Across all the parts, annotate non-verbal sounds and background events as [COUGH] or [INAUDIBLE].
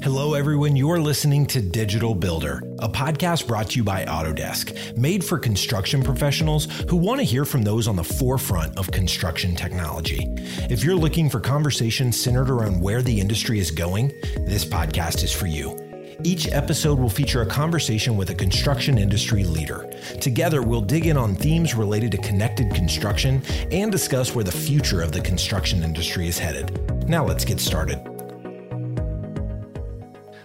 Hello, everyone. You're listening to Digital Builder, a podcast brought to you by Autodesk, made for construction professionals who want to hear from those on the forefront of construction technology. If you're looking for conversations centered around where the industry is going, this podcast is for you. Each episode will feature a conversation with a construction industry leader. Together, we'll dig in on themes related to connected construction and discuss where the future of the construction industry is headed. Now, let's get started.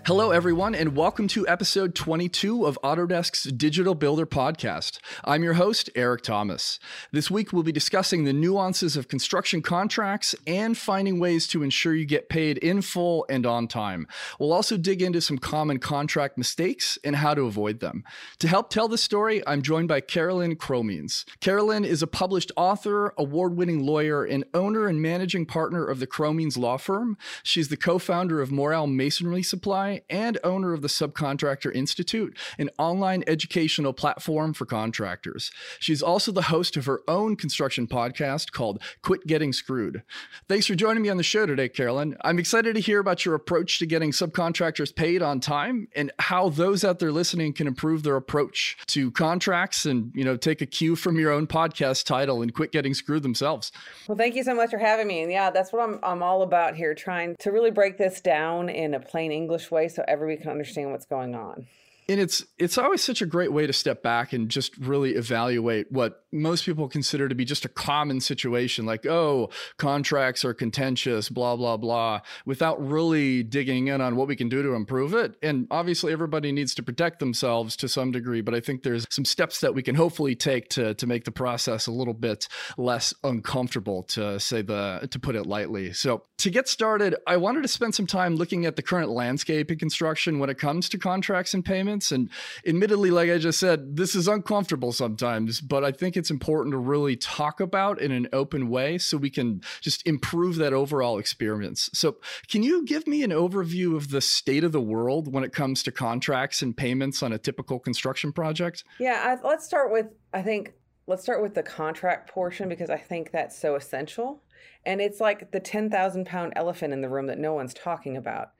Hello, everyone, and welcome to episode 22 of Autodesk's Digital Builder podcast. I'm your host, Eric Thomas. This week, we'll be discussing the nuances of construction contracts and finding ways to ensure you get paid in full and on time. We'll also dig into some common contract mistakes and how to avoid them. To help tell this story, I'm joined by Carolyn Cromeans. Carolyn is a published author, award winning lawyer, and owner and managing partner of the Cromeans Law Firm. She's the co founder of Morale Masonry Supply and owner of the Subcontractor Institute, an online educational platform for contractors. She's also the host of her own construction podcast called Quit Getting Screwed. Thanks for joining me on the show today, Carolyn. I'm excited to hear about your approach to getting subcontractors paid on time and how those out there listening can improve their approach to contracts and, you know, take a cue from your own podcast title and quit getting screwed themselves. Well, thank you so much for having me. And yeah, that's what I'm I'm all about here, trying to really break this down in a plain English way way so everybody can understand what's going on and it's it's always such a great way to step back and just really evaluate what most people consider to be just a common situation like oh contracts are contentious blah blah blah without really digging in on what we can do to improve it. And obviously everybody needs to protect themselves to some degree but i think there's some steps that we can hopefully take to to make the process a little bit less uncomfortable to say the to put it lightly. So to get started i wanted to spend some time looking at the current landscape in construction when it comes to contracts and payments and admittedly, like I just said, this is uncomfortable sometimes, but I think it's important to really talk about in an open way so we can just improve that overall experience. So, can you give me an overview of the state of the world when it comes to contracts and payments on a typical construction project? Yeah, I, let's start with, I think, let's start with the contract portion because I think that's so essential. And it's like the 10,000 pound elephant in the room that no one's talking about.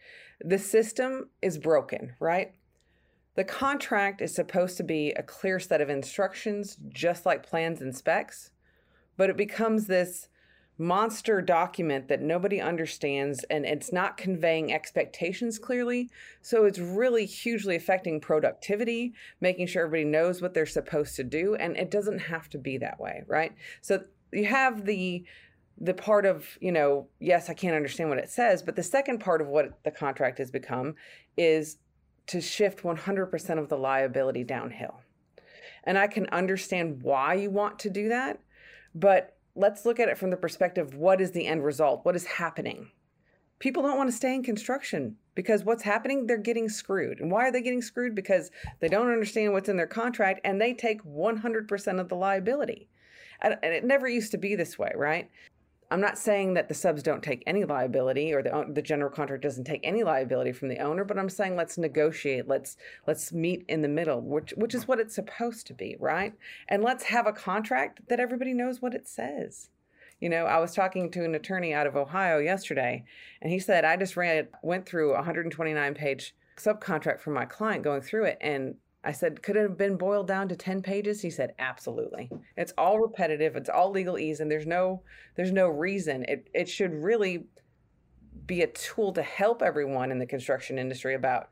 The system is broken, right? The contract is supposed to be a clear set of instructions, just like plans and specs, but it becomes this monster document that nobody understands and it's not conveying expectations clearly. So it's really hugely affecting productivity, making sure everybody knows what they're supposed to do. And it doesn't have to be that way, right? So you have the the part of you know yes i can't understand what it says but the second part of what the contract has become is to shift 100% of the liability downhill. And I can understand why you want to do that, but let's look at it from the perspective what is the end result? What is happening? People don't want to stay in construction because what's happening? They're getting screwed. And why are they getting screwed? Because they don't understand what's in their contract and they take 100% of the liability. And it never used to be this way, right? I'm not saying that the subs don't take any liability or the the general contract doesn't take any liability from the owner, but I'm saying let's negotiate. Let's let's meet in the middle, which which is what it's supposed to be, right? And let's have a contract that everybody knows what it says. You know, I was talking to an attorney out of Ohio yesterday, and he said I just read went through a 129 page subcontract for my client going through it and I said, could it have been boiled down to 10 pages? He said, absolutely. It's all repetitive. It's all legalese and there's no, there's no reason. It, it should really be a tool to help everyone in the construction industry about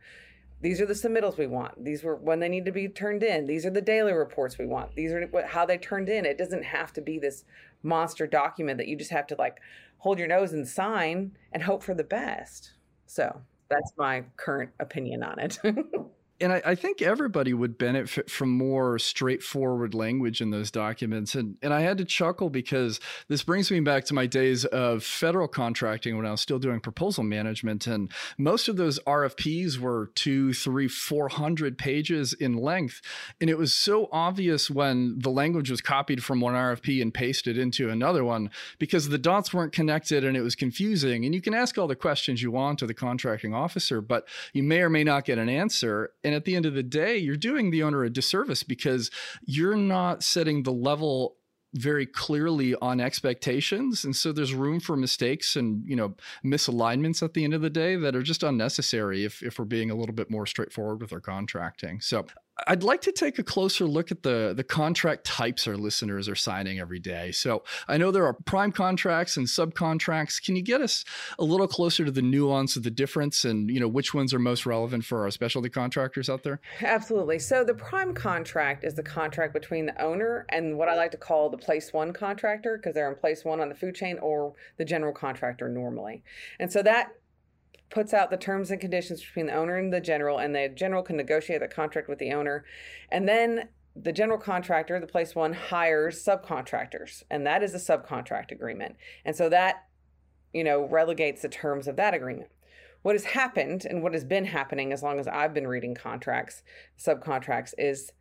these are the submittals we want. These were when they need to be turned in. These are the daily reports we want. These are what, how they turned in. It doesn't have to be this monster document that you just have to like hold your nose and sign and hope for the best. So that's my current opinion on it. [LAUGHS] and I, I, think everybody would benefit from more straightforward language in those documents. And and I had to chuckle because this brings me back to my days of federal contracting when I was still doing proposal management. And most of those RFPs were two, three, four hundred pages in length. And it was so obvious when the language was copied from one RFP and pasted into another one because the dots weren't connected and it was confusing. And you can ask all the questions you want to the contracting officer, but you may or may not get an answer. And and at the end of the day, you're doing the owner a disservice because you're not setting the level very clearly on expectations. And so there's room for mistakes and you know misalignments at the end of the day that are just unnecessary if, if we're being a little bit more straightforward with our contracting. So I'd like to take a closer look at the, the contract types our listeners are signing every day. So I know there are prime contracts and subcontracts. Can you get us a little closer to the nuance of the difference and you know which ones are most relevant for our specialty contractors out there? Absolutely. So the prime contract is the contract between the owner and what I like to call the place one contractor because they're in place one on the food chain or the general contractor normally. And so that puts out the terms and conditions between the owner and the general, and the general can negotiate the contract with the owner. And then the general contractor, the place one, hires subcontractors, and that is a subcontract agreement. And so that, you know, relegates the terms of that agreement. What has happened and what has been happening as long as I've been reading contracts, subcontracts, is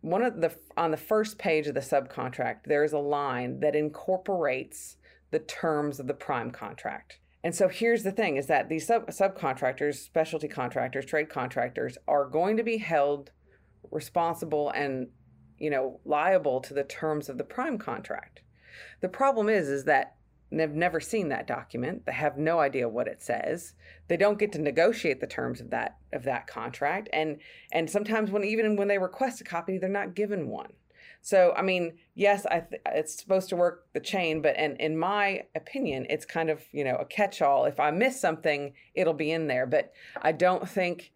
one of the on the first page of the subcontract, there is a line that incorporates the terms of the prime contract. And so here's the thing is that these sub- subcontractors, specialty contractors, trade contractors are going to be held responsible and you know liable to the terms of the prime contract. The problem is is that they've never seen that document. They have no idea what it says. They don't get to negotiate the terms of that of that contract and and sometimes when even when they request a copy they're not given one. So, I mean, yes, I th- it's supposed to work the chain, but in, in my opinion, it's kind of, you know, a catch all. If I miss something, it'll be in there. But I don't think,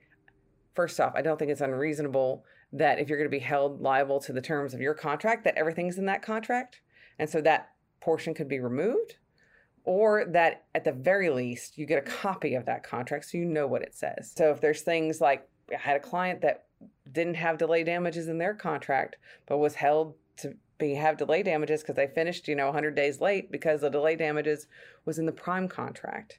first off, I don't think it's unreasonable that if you're going to be held liable to the terms of your contract, that everything's in that contract. And so that portion could be removed or that at the very least you get a copy of that contract so you know what it says. So if there's things like I had a client that didn't have delay damages in their contract, but was held to be have delay damages because they finished, you know, 100 days late because the delay damages was in the prime contract.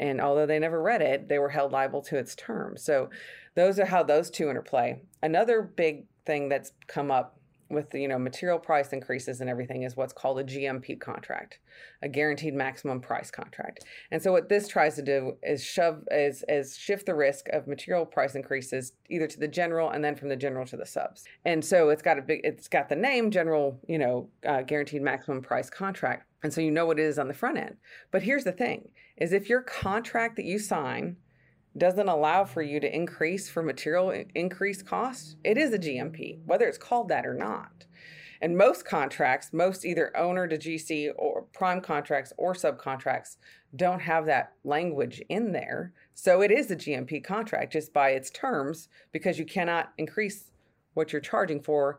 And although they never read it, they were held liable to its terms. So those are how those two interplay. Another big thing that's come up with you know material price increases and everything is what's called a GMP contract, a guaranteed maximum price contract. And so what this tries to do is shove is is shift the risk of material price increases either to the general and then from the general to the subs. And so it's got a big it's got the name general you know uh, guaranteed maximum price contract. And so you know what it is on the front end. But here's the thing: is if your contract that you sign doesn't allow for you to increase for material increase costs, it is a GMP, whether it's called that or not. And most contracts, most either owner to GC or prime contracts or subcontracts don't have that language in there. So it is a GMP contract just by its terms because you cannot increase what you're charging for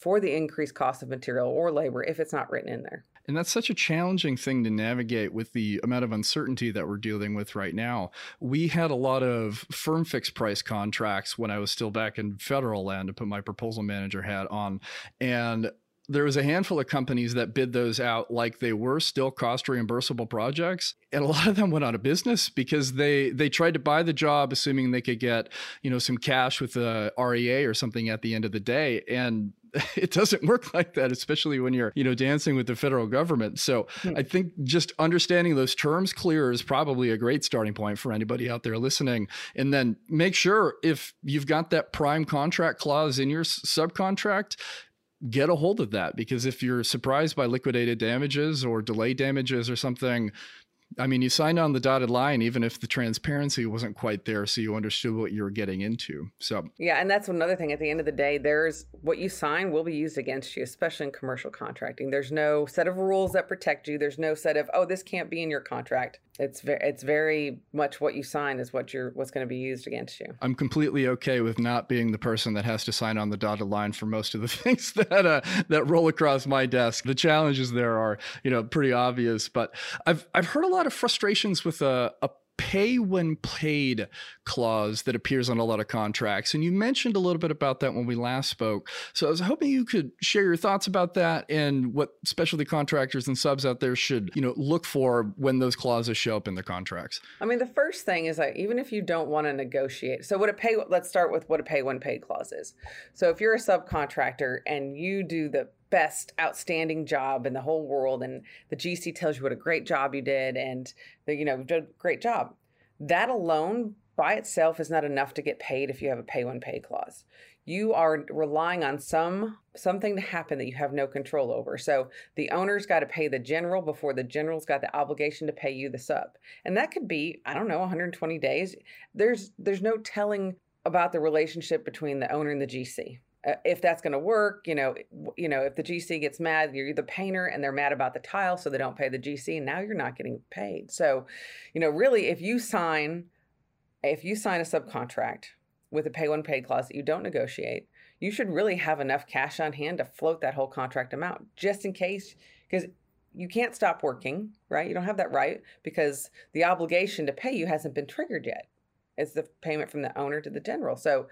for the increased cost of material or labor if it's not written in there. And that's such a challenging thing to navigate with the amount of uncertainty that we're dealing with right now. We had a lot of firm fixed price contracts when I was still back in federal land to put my proposal manager hat on. And there was a handful of companies that bid those out like they were still cost reimbursable projects and a lot of them went out of business because they they tried to buy the job assuming they could get you know some cash with the REA or something at the end of the day and [LAUGHS] it doesn't work [LAUGHS] like that, especially when you're, you know, dancing with the federal government. So hmm. I think just understanding those terms clear is probably a great starting point for anybody out there listening. And then make sure if you've got that prime contract clause in your subcontract, get a hold of that because if you're surprised by liquidated damages or delay damages or something I mean, you signed on the dotted line, even if the transparency wasn't quite there, so you understood what you were getting into. So, yeah, and that's another thing. At the end of the day, there's what you sign will be used against you, especially in commercial contracting. There's no set of rules that protect you. There's no set of oh, this can't be in your contract. It's very, it's very much what you sign is what you're what's going to be used against you. I'm completely okay with not being the person that has to sign on the dotted line for most of the [LAUGHS] things that uh, that roll across my desk. The challenges there are, you know, pretty obvious. But I've I've heard a lot of frustrations with a, a pay when paid clause that appears on a lot of contracts. And you mentioned a little bit about that when we last spoke. So I was hoping you could share your thoughts about that and what specialty contractors and subs out there should, you know, look for when those clauses show up in the contracts. I mean, the first thing is that even if you don't want to negotiate, so what a pay, let's start with what a pay when paid clause is. So if you're a subcontractor and you do the best outstanding job in the whole world and the GC tells you what a great job you did and the, you know did a great job that alone by itself is not enough to get paid if you have a pay when pay clause. You are relying on some something to happen that you have no control over. So the owner's got to pay the general before the general's got the obligation to pay you the sub. And that could be, I don't know, 120 days. There's there's no telling about the relationship between the owner and the GC. Uh, if that's going to work, you know, you know, if the GC gets mad, you're the painter and they're mad about the tile, so they don't pay the GC, and now you're not getting paid. So, you know, really, if you sign, if you sign a subcontract with a pay when paid clause that you don't negotiate, you should really have enough cash on hand to float that whole contract amount, just in case, because you can't stop working, right? You don't have that right because the obligation to pay you hasn't been triggered yet. It's the payment from the owner to the general. So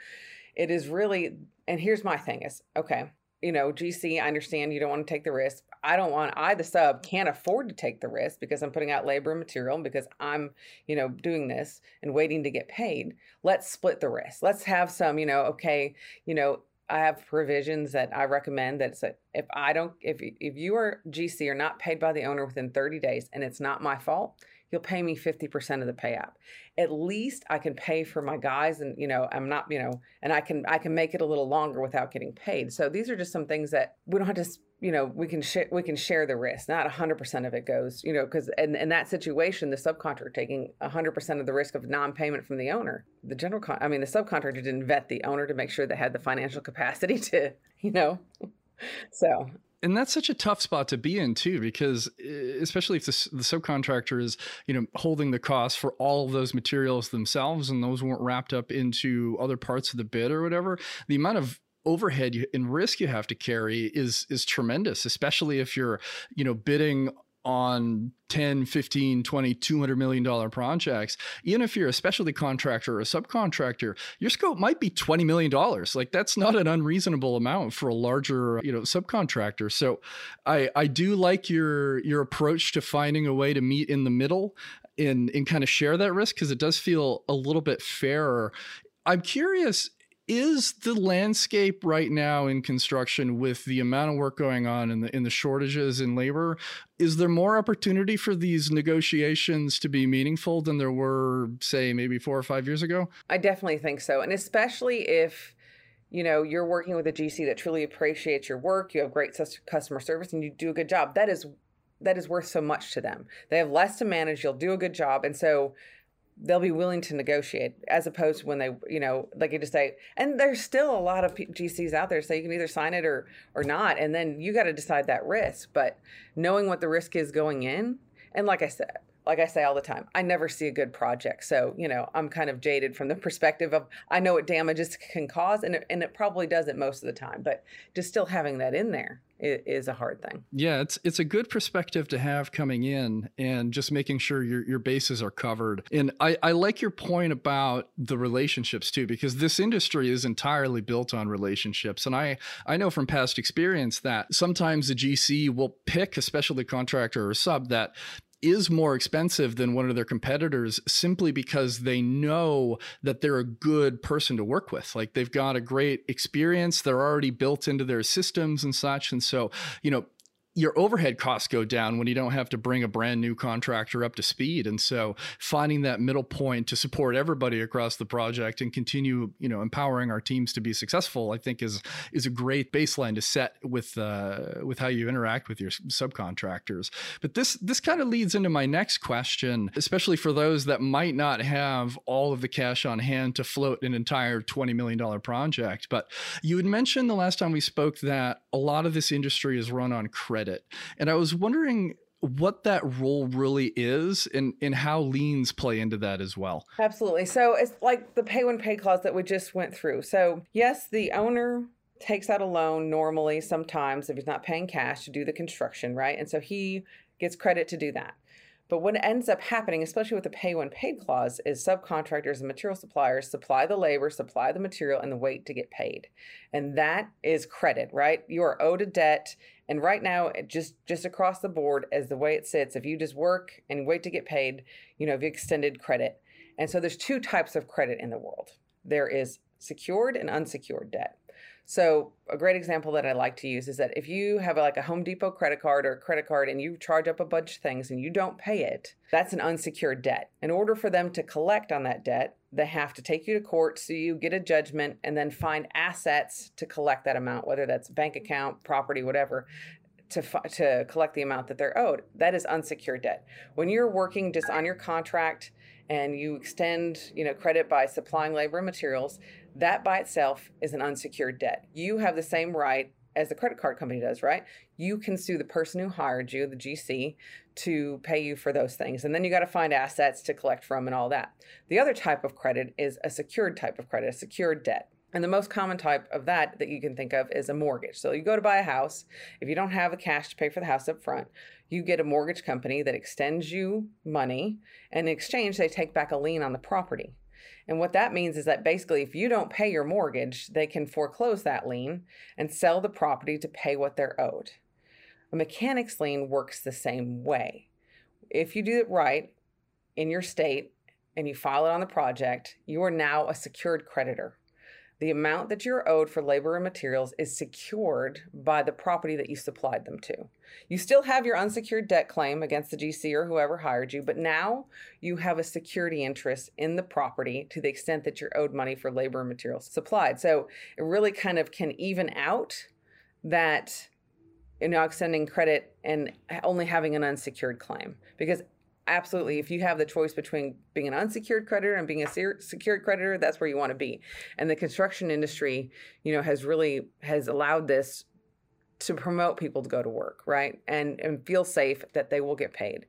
it is really, and here's my thing is okay, you know, GC, I understand you don't want to take the risk. I don't want, I, the sub, can't afford to take the risk because I'm putting out labor and material because I'm, you know, doing this and waiting to get paid. Let's split the risk. Let's have some, you know, okay, you know, I have provisions that I recommend that if I don't, if if you are GC are not paid by the owner within 30 days and it's not my fault, you'll pay me 50% of the payout. At least I can pay for my guys and you know, I'm not, you know, and I can I can make it a little longer without getting paid. So these are just some things that we don't have to you know, we can share we can share the risk. Not 100% of it goes, you know, cuz in, in that situation the subcontractor taking 100% of the risk of non-payment from the owner. The general con- I mean the subcontractor didn't vet the owner to make sure they had the financial capacity [LAUGHS] to, you know. So and that's such a tough spot to be in too because especially if the, the, subcontractor is you know holding the cost for all of those materials themselves and those weren't wrapped up into other parts of the bid or whatever the amount of overhead and risk you have to carry is is tremendous especially if you're you know bidding on 10 15 20 200 million dollar projects even if you're a specialty contractor or a subcontractor your scope might be 20 million dollars. Like that's not an unreasonable amount for a larger you know subcontractor. So i i do like your your approach to finding a way to meet in the middle and and kind of share that risk because it does feel a little bit fairer. I'm curious is the landscape right now in construction with the amount of work going on and the in the shortages in labor is there more opportunity for these negotiations to be meaningful than there were say maybe 4 or 5 years ago? I definitely think so. And especially if you know you're working with a GC that truly appreciates your work you have great customer service and you do a good job that is that is worth so much to them. They have less to manage you'll do a good job. And so they'll be willing to negotiate as opposed to when they you know like you just say and there's still a lot of gcs out there so you can either sign it or or not and then you got to decide that risk but knowing what the risk is going in and like i said like I say all the time, I never see a good project. So, you know, I'm kind of jaded from the [LAUGHS] perspective of I know what damages can cause, and it, and it probably does it most of the time. But just still having that in there is a hard thing. Yeah, it's it's a good perspective to have coming in and just making sure your your bases are covered. And I, I like your point about the relationships too, because this industry is entirely built on relationships. And I I know from past experience that sometimes the GC will pick a specialty contractor or sub that is more expensive than one of their competitors simply because they know that they're a good person to work with. Like they've got a great experience, they're already built into their systems and such. And so, you know, your overhead costs go down when you don't have to bring a brand new contractor up to speed. And so finding that middle point to support everybody across the project and continue you know empowering our teams to be successful i think is is a great baseline to set with uh, with how you interact with your subcontractors. But this this kind of leads into my next question especially for those that might not have all of the cash on hand to float an entire 20 million dollar project. But you had mentioned the last time we spoke that a lot of this industry is run on credit credit. And I was wondering what that role really is and, and how liens play into that as well. Absolutely. So it's like the pay when pay clause that we just went through. So, yes, the owner takes out a loan normally sometimes if he's not paying cash to do the construction, right? And so he gets credit to do that. But what ends up happening, especially with the pay when paid clause, is subcontractors and material suppliers supply the labor, supply the material, and the wait to get paid. And that is credit, right? You are owed a debt. And right now, just just across the board, as the way it sits, if you just work and wait to get paid, you know, if you've extended credit. And so there's two types of credit in the world. There is secured and unsecured debt. So a great example that I like to use is that if you have like a Home Depot credit card or a credit card and you charge up a bunch of things and you don't pay it, that's an unsecured debt. In order for them to collect on that debt, they have to take you to court so you get a judgment and then find assets to collect that amount, whether that's bank mm-hmm. account, property, whatever. To, to collect the amount that they're owed. That is unsecured debt. When you're working just on your contract and you extend, you know, credit by supplying labor and materials, that by itself is an unsecured debt. You have the same right as the credit card company does, right? You can sue the person who hired you, the GC, to pay you for those things. And then you got to find assets to collect from and all that. The other type of credit is a secured type of credit, a secured debt. And the most common type of that that you can think of is a mortgage. So you go to buy a house, if you don't have the cash to pay for the house up front, you get a mortgage company that extends you money, and in exchange, they take back a lien on the property. And what that means is that basically, if you don't pay your mortgage, they can foreclose that lien and sell the property to pay what they're owed. A mechanic's lien works the same way. If you do it right in your state and you file it on the project, you are now a secured creditor the amount that you're owed for labor and materials is secured by the property that you supplied them to. You still have your unsecured debt claim against the GC or whoever hired you, but now you have a security interest in the property to the extent that you're owed money for labor and materials supplied. So it really kind of can even out that you know extending credit and only having an unsecured claim because absolutely. If you have the choice between being an unsecured creditor and being a secured creditor that's where you want to be. And the construction industry you know has really has allowed this to promote people to go to work right? And and feel safe that they will get paid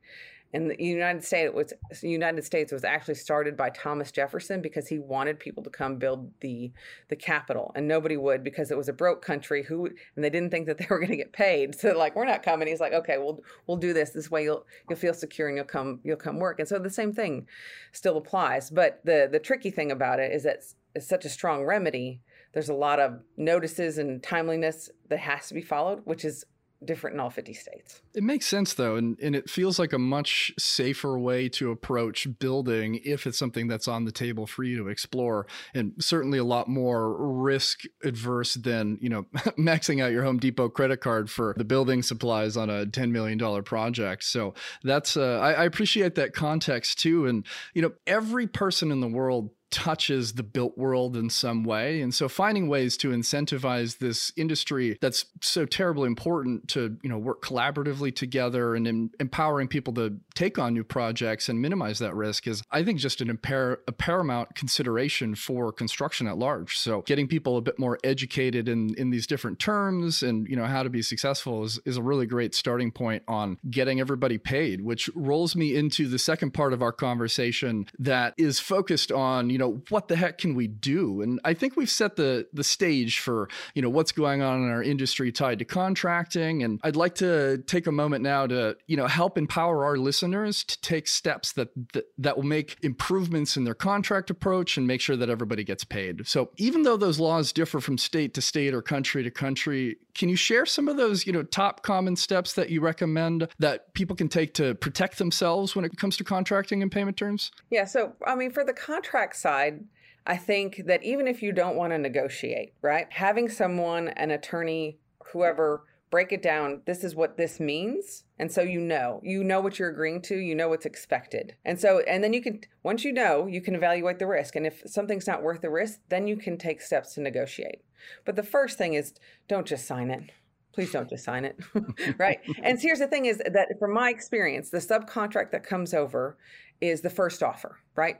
and the United States was United States was actually started by Thomas Jefferson because he wanted people to come build the the capital, and nobody would because it was a broke country who and they didn't think that they were going to get paid. So like, we're not coming. He's like, okay, we'll we'll do this. This way you'll you'll feel secure and you'll come you'll come work. And so the same thing still applies. But the the tricky thing about it is that it's such a strong remedy. There's a lot of notices and timeliness that has to be followed, which is different in all 50 states. It makes sense though, and, and it feels like a much safer way to approach building if it's something that's on the table for you to explore, and certainly a lot more risk adverse than you know [LAUGHS] maxing out your Home Depot credit card for the building supplies on a $10 million project. So that's uh, I, I appreciate that context too, and you know every person in the world touches the built world in some way. And so finding ways to incentivize this industry that's so terribly important to, you know, work collaboratively together and in, empowering people to take on new projects and minimize that risk is I think just an impar- a paramount consideration for construction at large. So getting people a bit more educated in in these different terms and, you know, how to be successful is is a really great starting point on getting everybody paid, which rolls me into the second part of our conversation that is focused on, you know, what the heck can we do? And I think we've set the the stage for, you know, what's going on in our industry tied to contracting. And I'd like to take a moment now to, you know, help empower our listeners to take steps that that, that will make improvements in their contract approach and make sure that everybody gets paid. So even though those laws differ from state to state or country to country, can you share some of those, you know, top common steps that you recommend that people can take to protect themselves when it comes to contracting and payment terms? Yeah. So, I mean, for the contract side, I think that even if you don't want to negotiate, right, having someone, an attorney, whoever, break it down, this is what this means. And so you know, you know what you're agreeing to, you know what's expected. And so, and then you can, once you know, you can evaluate the risk. And if something's not worth the risk, then you can take steps to negotiate. But the first thing is don't just sign it please don't just sign it [LAUGHS] right and here's the thing is that from my experience the subcontract that comes over is the first offer right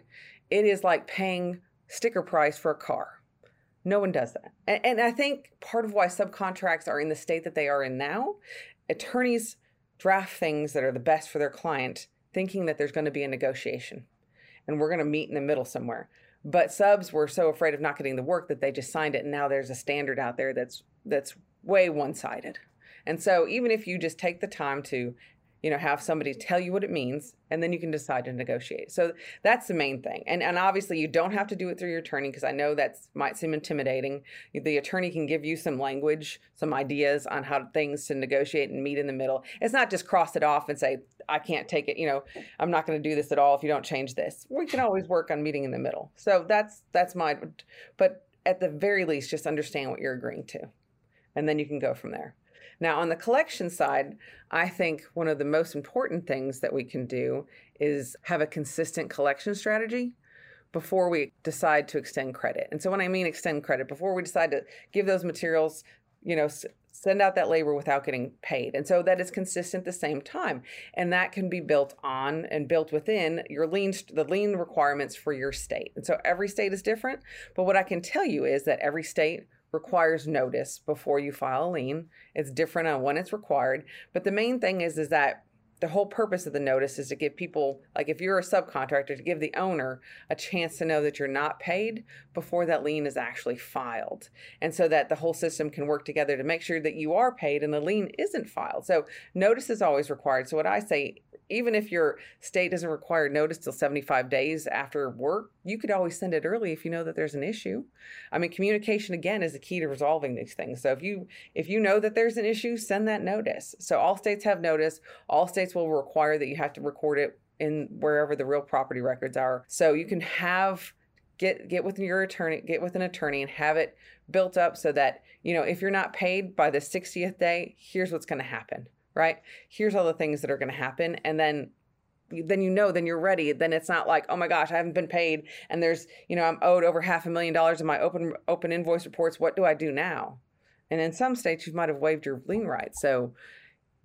it is like paying sticker price for a car. No one does that. And, and, I think part of why subcontracts are in the state that they are in now, attorneys draft things that are the best for their client, thinking that there's going to be a negotiation and we're going to meet in the middle somewhere. But subs were so afraid of not getting the work that they just signed it, and now there's a standard out there that's that's way one sided. And so even if you just take the time to you know have somebody tell you what it means and then you can decide to negotiate. So that's the main thing. And and obviously you don't have to do it through your attorney because i know that might seem intimidating. The attorney can give you some language some ideas on how things to negotiate and meet in the middle. It's not just cross it off and say i can't take it you know i'm not going to do this at all if you don't change this. We can always work on meeting in the middle. So that's that's my but at the very least, just understand what you're agreeing to. And then you can go from there. Now, on the collection side, I think one of the most important things that we can do is have a consistent collection strategy before we decide to extend credit. And so when I mean extend credit, before we decide to give those materials, you know, send out that labor without getting paid. And so that is consistent at the same time. And that can be built on and built within your lien the lien requirements for your state. And so every state is different, but what I can tell you is that every state requires notice before you file a lien. It's different on when it's required, but the main thing is is that the whole purpose of the notice is to give people like if you're a subcontractor to give the owner a chance to know that you're not paid before that lien is actually filed. And so that the whole system can work together to make sure that you are paid and the lien isn't filed. So notice is always required. So what i say even if your state doesn't require notice till 75 days after work, you could always send it early if you know that there's an issue. I mean, communication again is the key to resolving these things. So if you if you know that there's an issue, send that notice. So all states have notice. All states will require that you have to record it in wherever the real property records are. So you can have get get with your attorney, get with an attorney and have it built up so that, you know, if you're not paid by the 60th day, here's what's going to happen right? Here's all the things that are going to happen. And then then you know then you're ready then it's not like oh my gosh i haven't been paid and there's you know i'm owed over half a million dollars in my open open invoice reports what do i do now and in some states you might have waived your lien rights so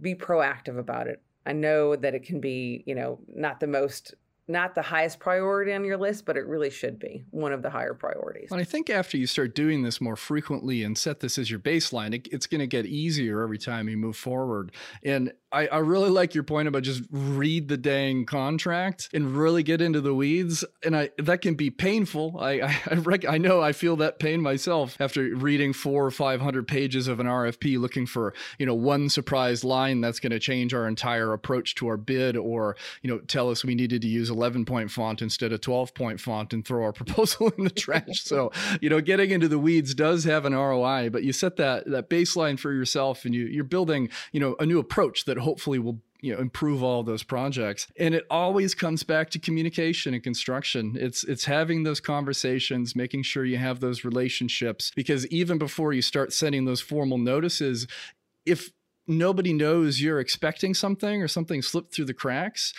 be proactive about it i know that it can be you know not the most not the highest priority on your list, but it really should be one of the higher priorities. And I think after you start doing this more frequently and set this as your baseline, it, it's going to get easier every time you move forward. And I, I really like your point about just read the dang contract and really get into the weeds. And I that can be painful. I I, [LAUGHS] I, rec- I know I feel that pain myself after reading four or five hundred pages of an RFP, looking for you know one surprise line that's going to change our entire approach to our bid, or you know tell us we needed to use eleven point font instead of twelve point font and throw our [LAUGHS] proposal in the trash. so you know getting into the weeds does have an ROI, but you set that that baseline for yourself and you you're building you know a new approach that hopefully will you know improve all those projects. And it always comes back to communication and construction. It's it's having those conversations making sure you have those relationships because even before you start sending those formal notices if nobody knows you're expecting something or something slipped through the cracks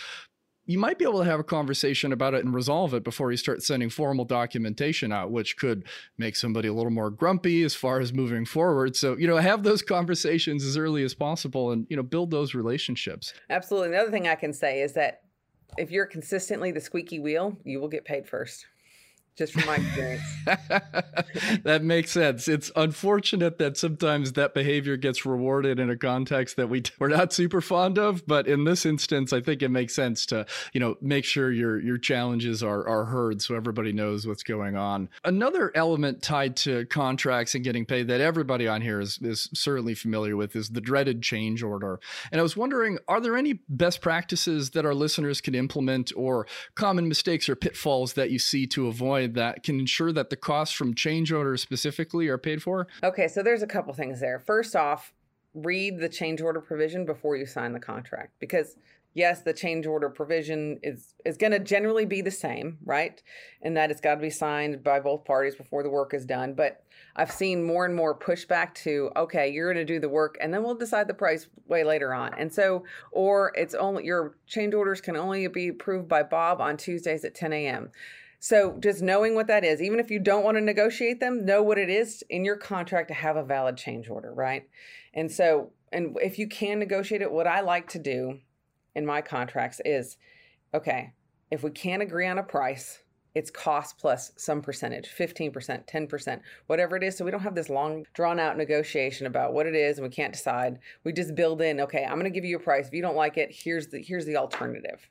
you might be able to have a conversation about it and resolve it before you start sending formal documentation out, which could make somebody a little more grumpy as far as moving forward. So, you know, have those [LAUGHS] conversations as early as possible and, you know, build those relationships. Absolutely. The other thing I can say is that if you're consistently the squeaky wheel, you will get paid first just from my experience. [LAUGHS] that makes sense. It's unfortunate that sometimes that behavior gets rewarded in a context that we [LAUGHS] we're not super fond of, but in this instance, I think it makes sense to you know make sure your your challenges are are heard so everybody knows what's going on. Another element tied to contracts and getting paid that everybody on here is is certainly familiar with is the dreaded change order. And I was wondering, are there any best practices that our listeners can implement or common mistakes or pitfalls that you see to avoid? That can ensure that the costs from change orders specifically are paid for? Okay, so there's a couple things there. First off, read the change order provision before you sign the contract because yes, the change order provision is is going to generally be the same, right? And that it's got to be signed by both parties before the work is done. But I've seen more and more pushback to, okay, you're going to do the work and then we'll decide the price way later on. And so, or it's only your change orders can only be approved by Bob on Tuesdays at 10 a.m. So just knowing what that is, even if you don't want to negotiate them, know what it is in your contract to have a valid change order, right? And so, and if you can negotiate it, what I like to do in my contracts is, okay, if we can't agree on a price, it's cost plus some percentage 15% 10% whatever it is so we don't have this long drawn out negotiation about what it is and we can't decide. We just build in okay i'm going to give you a price. If you don't like it here's the here's the alternative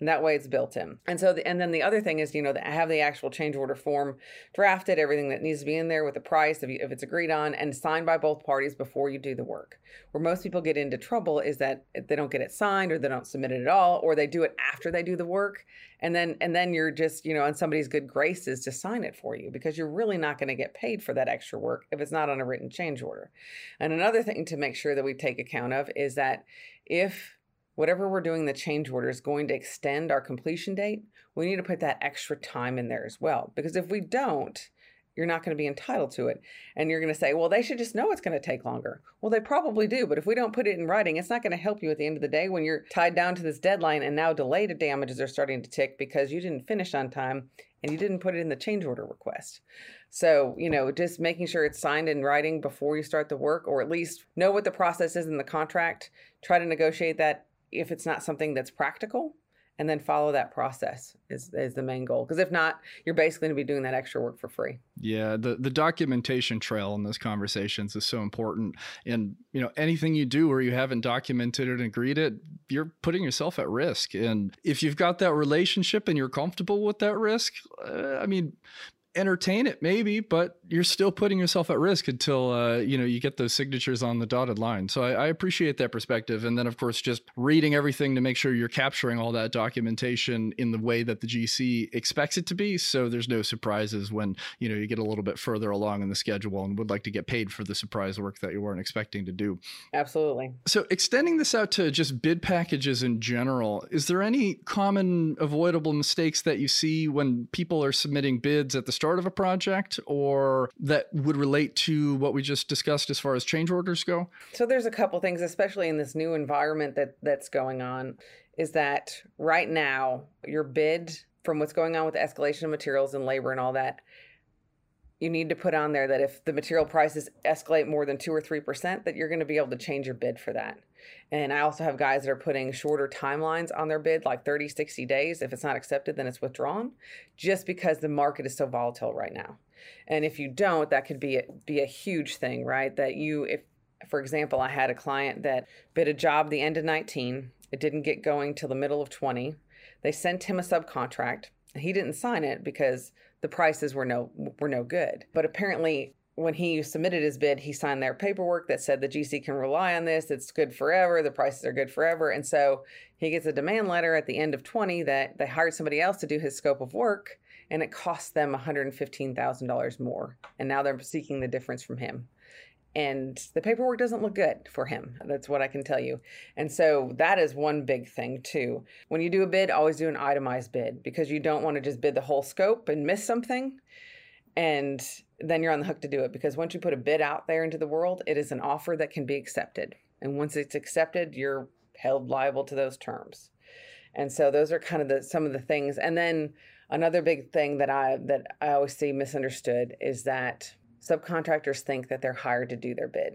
and that way it's built in. And so, the, and then the other thing is, you know, I have the actual change order form drafted, everything that needs to be in there with the price if, you, if it's agreed on and signed by both parties before you do the work. Where most people get into trouble is that they don't get it signed or they don't submit it at all, or they do it after they do the work, and then and then you're just you know on somebody's good graces to sign it for you because you're really not going to get paid for that extra work if it's not on a written change order. And another thing to make sure that we take account of is that if whatever we're doing the change order is going to extend our completion date, we need to put that extra time in there as well. Because if we don't, you're not going to be entitled to it. And you're going to say, well, they should just know it's going to take longer. Well, they probably do, but if we don't put it in writing, it's not going to help you at the end of the day when you're tied down to this deadline and now delayed damages are starting to tick because you didn't finish on time and you didn't put it in the change order request. So, you know, just making sure it's signed in writing before you start the work, or at least know what the process is in the contract. Try to negotiate that if it's not something that's practical and then follow that process is, is the main goal. Because if not you're basically going to be doing that extra work for free. Yeah the, the documentation trail in those conversations is so important. And you know anything you do where you haven't documented it and agreed it you're putting yourself at risk. And if you've got that relationship and you're comfortable with that risk uh, i mean entertain it maybe but you're still putting yourself at risk until uh, you know you get those signatures on the dotted line. So I, I, appreciate that perspective. And then of course just reading everything to make sure you're capturing all that documentation in the way that the gc expects it to be so there's no surprises when you know you get a little bit further along in the schedule and would like to get paid for the surprise work that you weren't expecting to do. Absolutely. So extending this out to just bid packages in general is there any common avoidable mistakes that you see when people are submitting bids at the start of a project or that would relate to what we just discussed as far as change orders go? So there's a couple things, especially in this new environment that that's going on, is that right now your bid from what's going on with escalation of materials and labor and all that, you need to put on there that if the material prices escalate more than two or three percent, that you're going to be able to change your bid for that. And I also have guys that are putting shorter timelines on their bid, like 30, 60 days. If it's not accepted, then it's withdrawn, just because the market is so volatile right now. And if you don't, that could be a, be a huge thing, right? That you, if, for example, I had a client that bid a job the end of 19, it didn't get going till the middle of 20. They sent him a subcontract. He didn't sign it because the prices were no were no good. But apparently when he submitted his bid, he signed their paperwork that said the GC can rely on this. It's good forever. The prices are good forever. And so he gets a demand letter at the end of 20 that they hired somebody else to do his scope of work and it cost them $115,000 more. And now they're seeking the difference from him. And the paperwork doesn't look good for him. That's what I can tell you. And so that is one big thing, too. When you do a bid, always do an itemized bid because you don't want to just bid the whole scope and miss something and then you're on the hook to do it because once you put a bid out there into the world, it is an offer that can be accepted. And once it's accepted, you're held liable to those terms. And so those are kind of the some of the things. And then another big thing that I that I always see misunderstood is that subcontractors think that they're hired to do their bid.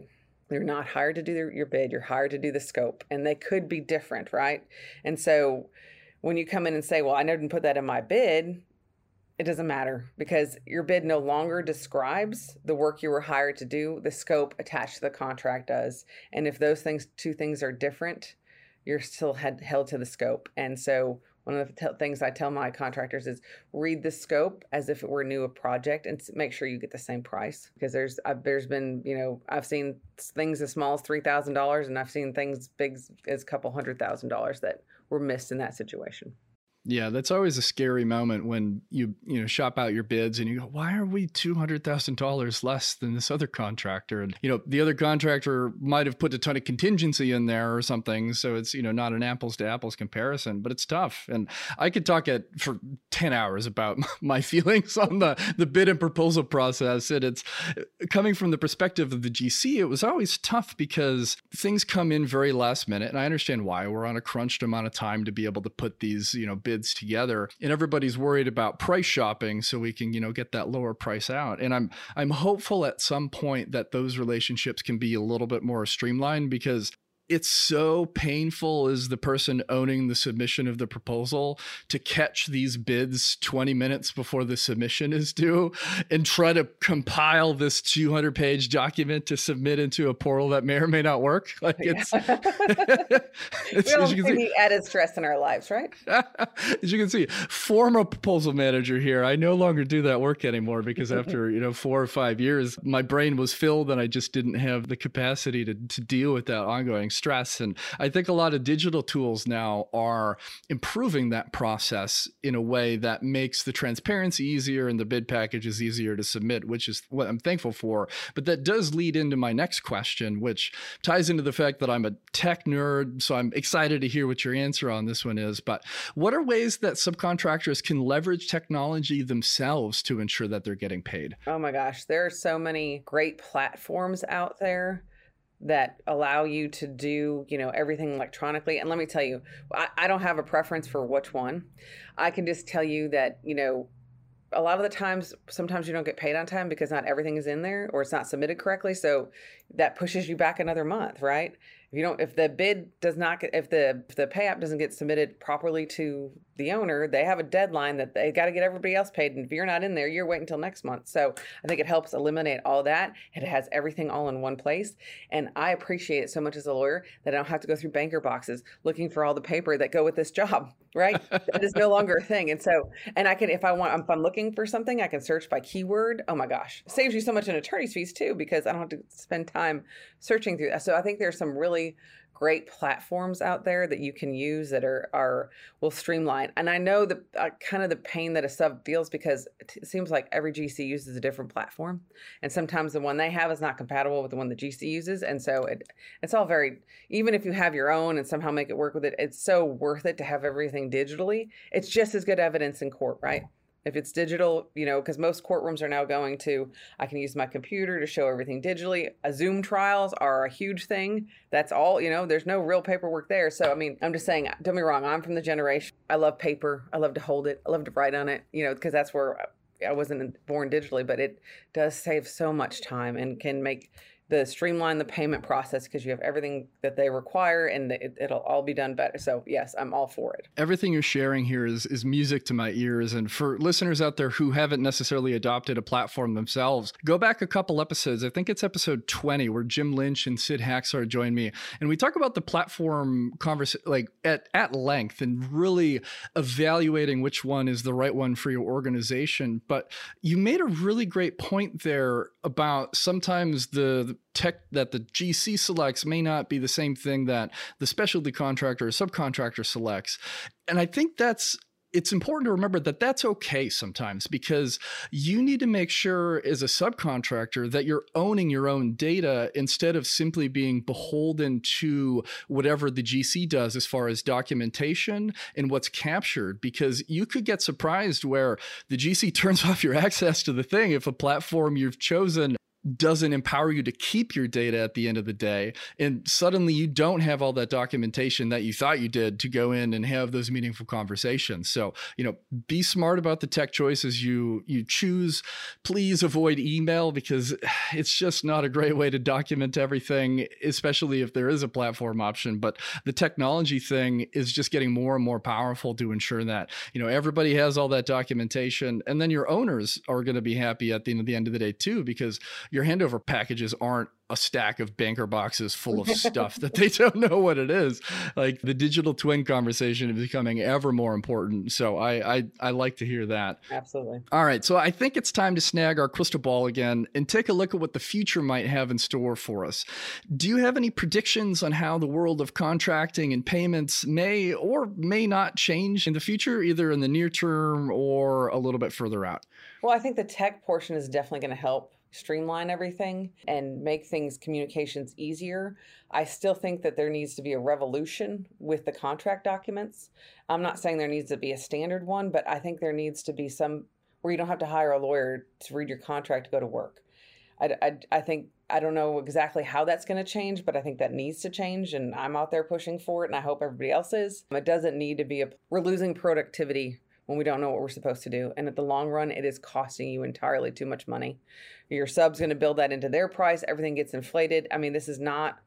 You're not hired to do their, your bid, you're hired to do the scope, and they could be different, right? And so when you come in and say, "Well, I didn't put that in my bid," it doesn't matter because your bid no longer describes the work you were hired to do. The scope attached to the contract does. And if those things, two things are different, you're still had, held to the scope. And so one of the t- things I tell my contractors is read the scope as if it were new a project and make sure you get the same price because there's I've, there's been you know I've seen things as small as three thousand dollars and I've seen things big as a couple hundred thousand dollars that were missed in that situation. Yeah, that's always a scary moment when you you know shop out your bids and you go, why are we two hundred thousand dollars less than this other contractor? And you know the other contractor might have put a ton of contingency in there or something, so it's you know not an apples to apples comparison, but it's tough. And I could talk at for ten hours about [LAUGHS] my feelings on the the bid and proposal process, and it's coming from the perspective of the GC. It was always tough because things come in very last minute, and I understand why. We're on a crunched amount of time to be able to put these you know bids bids together and everybody's worried about price shopping so we can you know get that lower price out. And i'm i'm hopeful at some point that those relationships can be a little bit more streamlined because it's so painful as the person owning the submission of the proposal to catch these bids 20 minutes before the submission is due and try to compile this 200 page document to submit into a portal that may or may not work. [LAUGHS] Like it's, [LAUGHS] it's we don't see the added stress in our lives right? [LAUGHS] As you can see former proposal manager here i no longer do that work anymore because after you know four or five years my brain was filled and i just didn't have the capacity to, to deal with that ongoing stress. And I think a lot of digital tools now are improving that process in a way that makes the transparency easier and the bid package is easier to submit, which is what I'm thankful for. But that does lead into my next question, which ties into the fact that I'm a tech nerd. So I'm excited to hear what your answer on this one is. But what are ways that subcontractors can leverage technology themselves to ensure that they're getting paid? Oh my gosh, there are so many great platforms out there that allow you to do you know everything electronically and let me tell you I, I, don't have a preference for which one. I can just tell you that you know a lot of the times sometimes you don't get paid on time because not everything is in there or it's not submitted correctly so that pushes you back another month right? If you don't if the bid does not get if the if the pay app doesn't get submitted properly to the owner they have a deadline that they got to get everybody else paid and if you're not in there you're waiting until next month. So i think it helps eliminate all that. It has everything all in one place and i appreciate it so much as a lawyer that i don't have to go through banker boxes looking for all the paper that go with this job [LAUGHS] right? That is no longer a thing and so and i can if i want if i'm looking for something i can search by keyword. Oh my gosh. Saves you so much in attorney's fees too because i don't have to spend time searching through that. So i think there's some really great platforms out there that you can use that are are will streamline. And I know the uh, kind of the pain that a sub feels because it seems like every GC uses a different platform, and sometimes the one they have is not compatible with the one the GC uses, and so it it's all very even if you have your own and somehow make it work with it, it's so worth it to have everything digitally. It's just as good evidence in court, right? If it's digital, you know, because most courtrooms are now going to, I can use my computer to show everything digitally. A Zoom trials are a huge thing. That's all, you know, there's no real paperwork there. So, I mean, I'm just saying, don't be wrong, I'm from the generation. I love paper. I love to hold it. I love to write on it, you know, because that's where I wasn't born digitally, but it does save so much time and can make the streamline the payment process because you have everything that they require and it, will all be done better. So yes, I'm all for it. Everything you're sharing here is is music to my ears. And for listeners out there who haven't necessarily adopted a platform themselves, go back a couple episodes. I think it's episode 20 where Jim Lynch and Sid Hacksar join me, and we talk about the platform conversation like at at length and really evaluating which one is the right one for your organization. But you made a really great point there about sometimes the tech that the GC selects may not be the same thing that the specialty contractor or subcontractor selects. And I think that's it's important to remember that that's okay sometimes because you need to make sure as a subcontractor that you're owning your own data instead of simply being beholden to whatever the GC does as far as documentation and what's captured because you could get surprised where the GC [LAUGHS] turns off your access to the thing if a platform you've chosen doesn't empower you to keep your data at the end of the day. And suddenly you don't have all that documentation that you thought you did to go in and have those meaningful conversations. So, you know, be smart about the tech choices you you choose. Please avoid email because [SIGHS] it's just not a great way to document everything, especially if there is a platform option. But the technology thing is just getting more and more powerful to ensure that, you know, everybody has all that documentation. And then your owners are going to be happy at the end of the end of the day too, because your handover packages aren't a stack of banker boxes full of [LAUGHS] stuff that they don't know what it is. Like the digital twin conversation is becoming ever more important. So I, I I like to hear that. Absolutely. All right. So I think it's time to snag our crystal ball again and take a look at what the future might have in store for us. Do you have any predictions on how the world of contracting and payments may or may not change in the future, either in the near term or a little bit further out? Well, I think the tech portion is definitely going to help streamline everything and make things communications easier. I still think that there needs to be a revolution with the contract documents. I'm not saying there needs to be a standard one, but I think there needs to be some where you don't have to hire a lawyer to read your contract to go to work. I, I, I think I don't know exactly how that's going to change, but I think that needs to change, and I'm out there pushing for it, and I hope everybody else is. It doesn't need to be a. We're losing productivity when we don't know what we're supposed to do. And at the long run, it is costing you entirely too much money. Your sub's going to build that into their price. Everything gets inflated. I mean, this is not,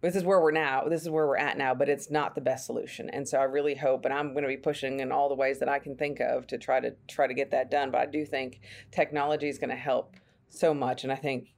this is where we're now. This is where we're at now, but it's not the best solution. And so I really hope, and I'm going to be pushing in all the ways that I can think of to try to try to get that done. But I do think technology is going to help so much. And I think,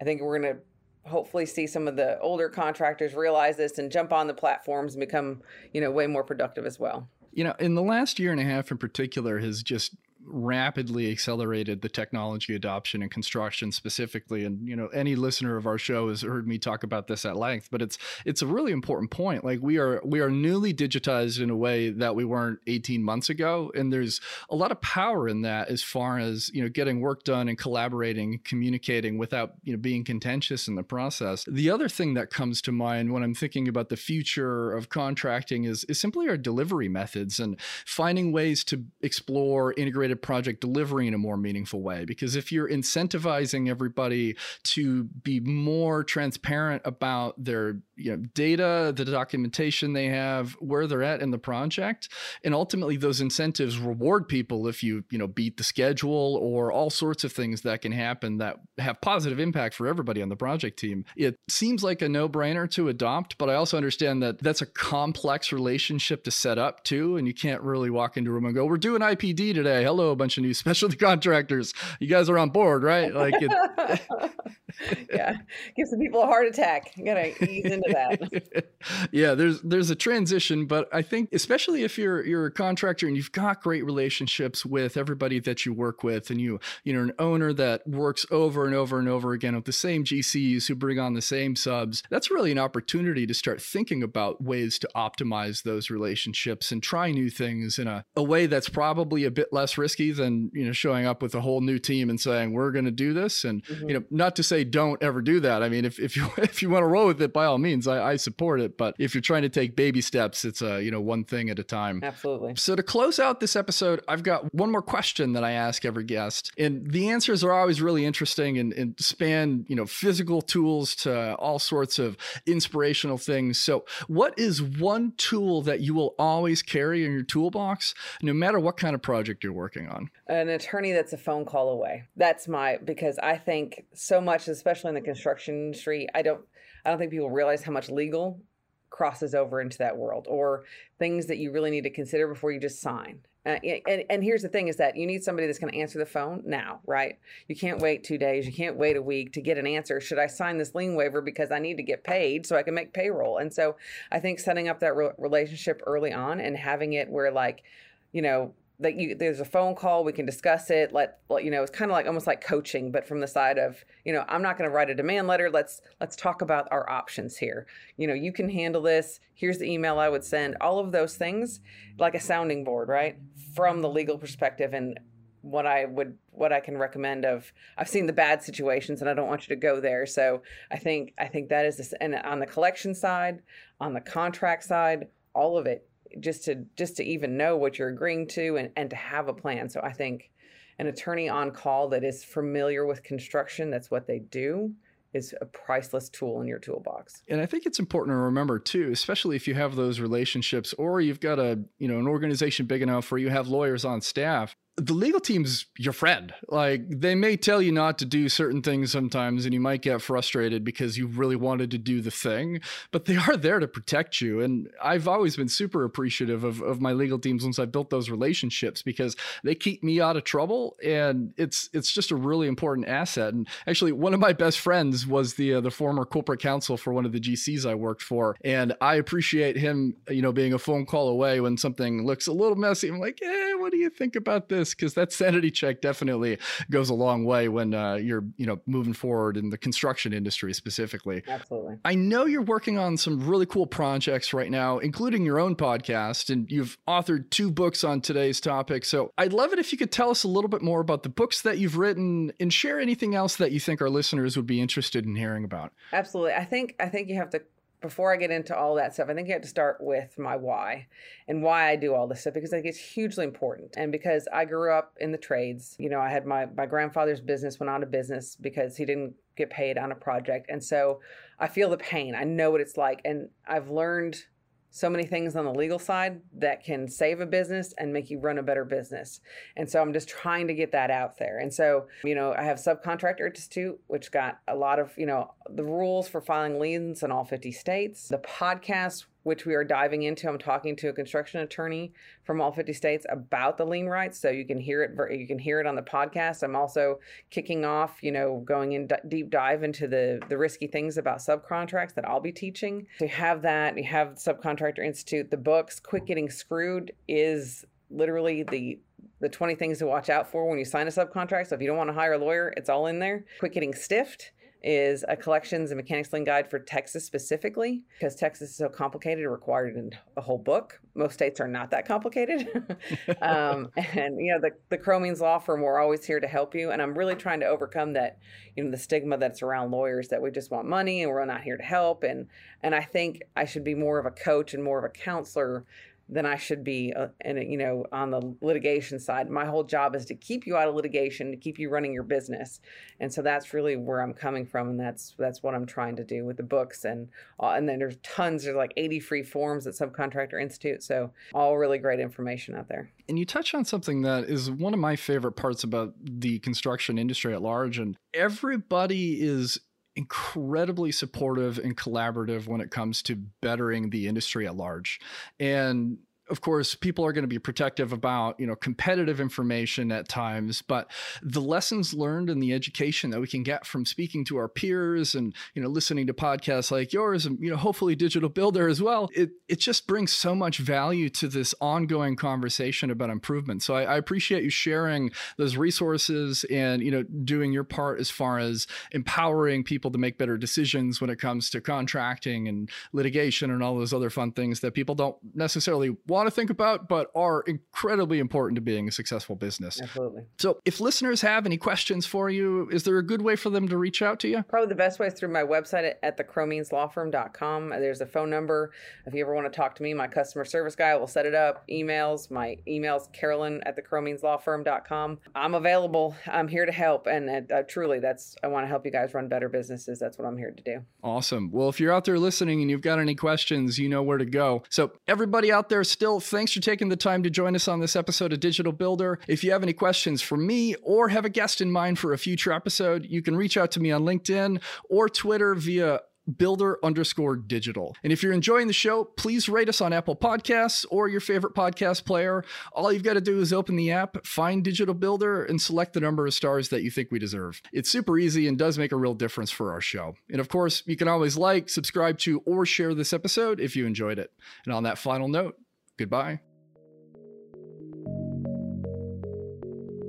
I think we're going to hopefully see some of the older contractors realize this and jump on the platforms and become, you know, way more productive as well you know, in the last year and a half in particular has just rapidly accelerated the technology adoption and construction specifically. And you know, any listener of our show has heard me talk about this at length, but it's it's a really important point. Like we are we are newly digitized in a way that we weren't 18 months ago, and there's a lot of power in that as far as you know getting work done and collaborating, communicating without you know being contentious in the process. The other thing that comes to mind when I'm thinking about the future of contracting is is simply our delivery methods and finding ways to explore integrated project delivery in a more meaningful way. Because if you're incentivizing everybody to be more transparent about their you know, data, the documentation they have, where they're at in the project, and ultimately those incentives reward people if you you know beat the schedule or all sorts of things that can happen that have positive impact for everybody on the project team. It seems like a no-brainer to adopt, but I also understand that that's a complex relationship to set up too, and you can't really walk into a room and go, "We're doing IPD today. Hello, a bunch of new [LAUGHS] specialty contractors. You guys are on board, right?" Like it. [LAUGHS] yeah, gives the people a heart attack. You gotta ease into that. [LAUGHS] yeah, there's there's a transition, but I think especially if you're you're a contractor and you've got great relationships with everybody that you work with, and you you know an owner that works over and over and over again with the same GCs who bring on the same subs, that's really an opportunity to start thinking about ways to optimize those relationships and try new things in a, a way that's probably a bit less risky than you know showing up with a whole new team and saying we're going to do this and mm-hmm. you know not to say don't ever do that i mean if, if you [LAUGHS] if you want to roll with it by all means I, I support it but if you're trying to take baby steps it's a you know one thing at a time. Absolutely. So to close out this episode i've got one more question that i ask every guest and the answers are always really interesting and, and span you know physical tools to all sorts of inspirational things. So what is one tool that you will always carry in your toolbox no matter what kind of project you're working on? An attorney that's a phone call away. That's my because i think so much especially in the construction industry i don't i don't think people realize how much legal crosses over into that world or things that you really need to consider before you just sign uh, and, and here's the thing is that you need somebody that's going to answer the phone now, right? You can't wait two days. You can't wait a week to get an answer. Should I sign this lien waiver because I need to get paid so I can make payroll? And so I think setting up that re- relationship early on and having it where like, you know, that you there's a phone call we can discuss it let, let you know it's kind of like almost like coaching but from the side of you know i'm not going to write a demand letter let's let's talk about our options here. You know you can handle this here's the email i would send all of those things like a sounding board right? From the legal perspective and what i would what i can recommend of i've seen the bad situations and i don't want you to go there. So i think i think that is this and on the collection side on the contract side all of it just to just to even know what you're agreeing to and, and to have a plan. So I think an attorney on call that is familiar with construction, that's what they do, is a priceless tool in your toolbox. And I think it's important to remember too, especially if you have those relationships or you've got a, you know, an organization big enough where you have lawyers on staff, the legal team's your friend. Like they may tell you not to do certain things sometimes, and you might get frustrated because you really wanted to do the thing, but they are there to protect you. And I've always been super appreciative of, of my legal teams once I've built those relationships because they keep me out of trouble, and it's it's just a really important asset. And actually, one of my best friends was the uh, the former corporate counsel for one of the GCs I worked for, and I appreciate him, you know, being a phone call away when something looks a little messy. I'm like, hey, what do you think about this? This because that sanity check definitely goes a long way when uh, you're you know moving forward in the construction industry specifically. Absolutely. I know you're working on some really cool projects right now, including your own podcast, and you've authored two books on today's topic. So I'd love it if you could tell us a little bit more about the books that you've written and share anything else that you think our listeners would be interested in hearing about. Absolutely. I think I think you have to before I get into all that stuff, I think you have to start with my why and why I do all this stuff because I think it's hugely important. And because I grew up in the trades, you know, I had my, my grandfather's business went out of business because he didn't get paid on a project. And so I feel the pain. I know what it's like. And I've learned so many things on the legal side that can save a business and make you run a better business. And so I'm just trying to get that out there. And so, you know, I have Subcontractor Institute, which got a lot of, you know, the rules for filing liens in all 50 states. The podcast which we are diving into. I'm talking to a construction attorney from all 50 states about the lien rights, so you can hear it. You can hear it on the podcast. I'm also kicking off, you know, going in d- deep dive into the the risky things about subcontracts that I'll be teaching. So you have that. You have Subcontractor Institute. The books. Quit Getting Screwed is literally the the 20 things to watch out for when you sign a subcontract. So if you don't want to hire a lawyer, it's all in there. Quit getting stiffed is a collections and mechanics lien guide for Texas specifically because Texas is so complicated, it required in a whole book. Most states are not that complicated. [LAUGHS] um, [LAUGHS] and you know, the the Cromeens Law Firm, we're always here to help you. And I'm really trying to overcome that, you know, the stigma that's around lawyers that we just want money and we're not here to help. And and I think I should be more of a coach and more of a counselor then I should be, uh, and you know, on the litigation side. My whole job is to keep you out of litigation, to keep you running your business, and so that's really where I'm coming from, and that's that's what I'm trying to do with the books, and uh, and then there's tons, there's like 80 free forms at Subcontractor Institute, so all really great information out there. And you touch on something that is one of my favorite parts about the construction industry at large, and everybody is incredibly supportive and collaborative when it comes to bettering the industry at large. And of course, people are going to be protective about, you know, competitive information at times, but the lessons learned and the education that we can get from speaking to our peers and, you know, listening to podcasts like yours and, you know, hopefully Digital Builder as well, it, it just brings so much value to this ongoing conversation about improvement. So I, I appreciate you sharing those resources and, you know, doing your part as far as empowering people to make better decisions when it comes to contracting and litigation and all those other fun things that people don't necessarily want want to think about, but are incredibly important to being a successful business. Absolutely. So, if listeners have any questions for you, is there a good way for them to reach out to you? Probably the best way is through my website at thecromeenslawfirm.com. There's a phone number. If you ever want to talk to me, my customer service guy will set it up. Emails, my email's Karalynn at thecromeenslawfirm.com. I'm available. I'm here to help. And uh, truly, that's, I want to help you guys run better businesses. That's what I'm here to do. Awesome. Well, if you're out there listening and you've got any questions, you know where to go. So, everybody out there still thanks for taking the time to join us on this episode of Digital Builder. If you have any questions for me or have a guest in mind for a future episode, you can reach out to me on LinkedIn or Twitter via builder underscore digital. And if you're enjoying the show, please rate us on Apple Podcasts or your favorite podcast player. All you've got to do is open the app, find Digital Builder, and select the number of stars that you think we deserve. It's super easy and does make a real difference for our show. And of course, you can always like, subscribe to, or share this episode if you enjoyed it. And on that final note, Goodbye.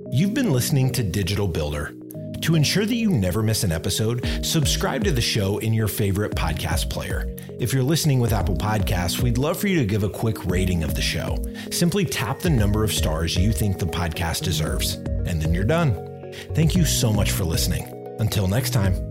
You've been listening to Digital Builder. To ensure that you never miss an episode, subscribe to the show in your favorite podcast player. If you're listening with Apple Podcasts, we'd love for you to give a quick rating of the show. Simply tap the number of stars you think the podcast deserves, and then you're done. Thank you so much for listening. Until next time.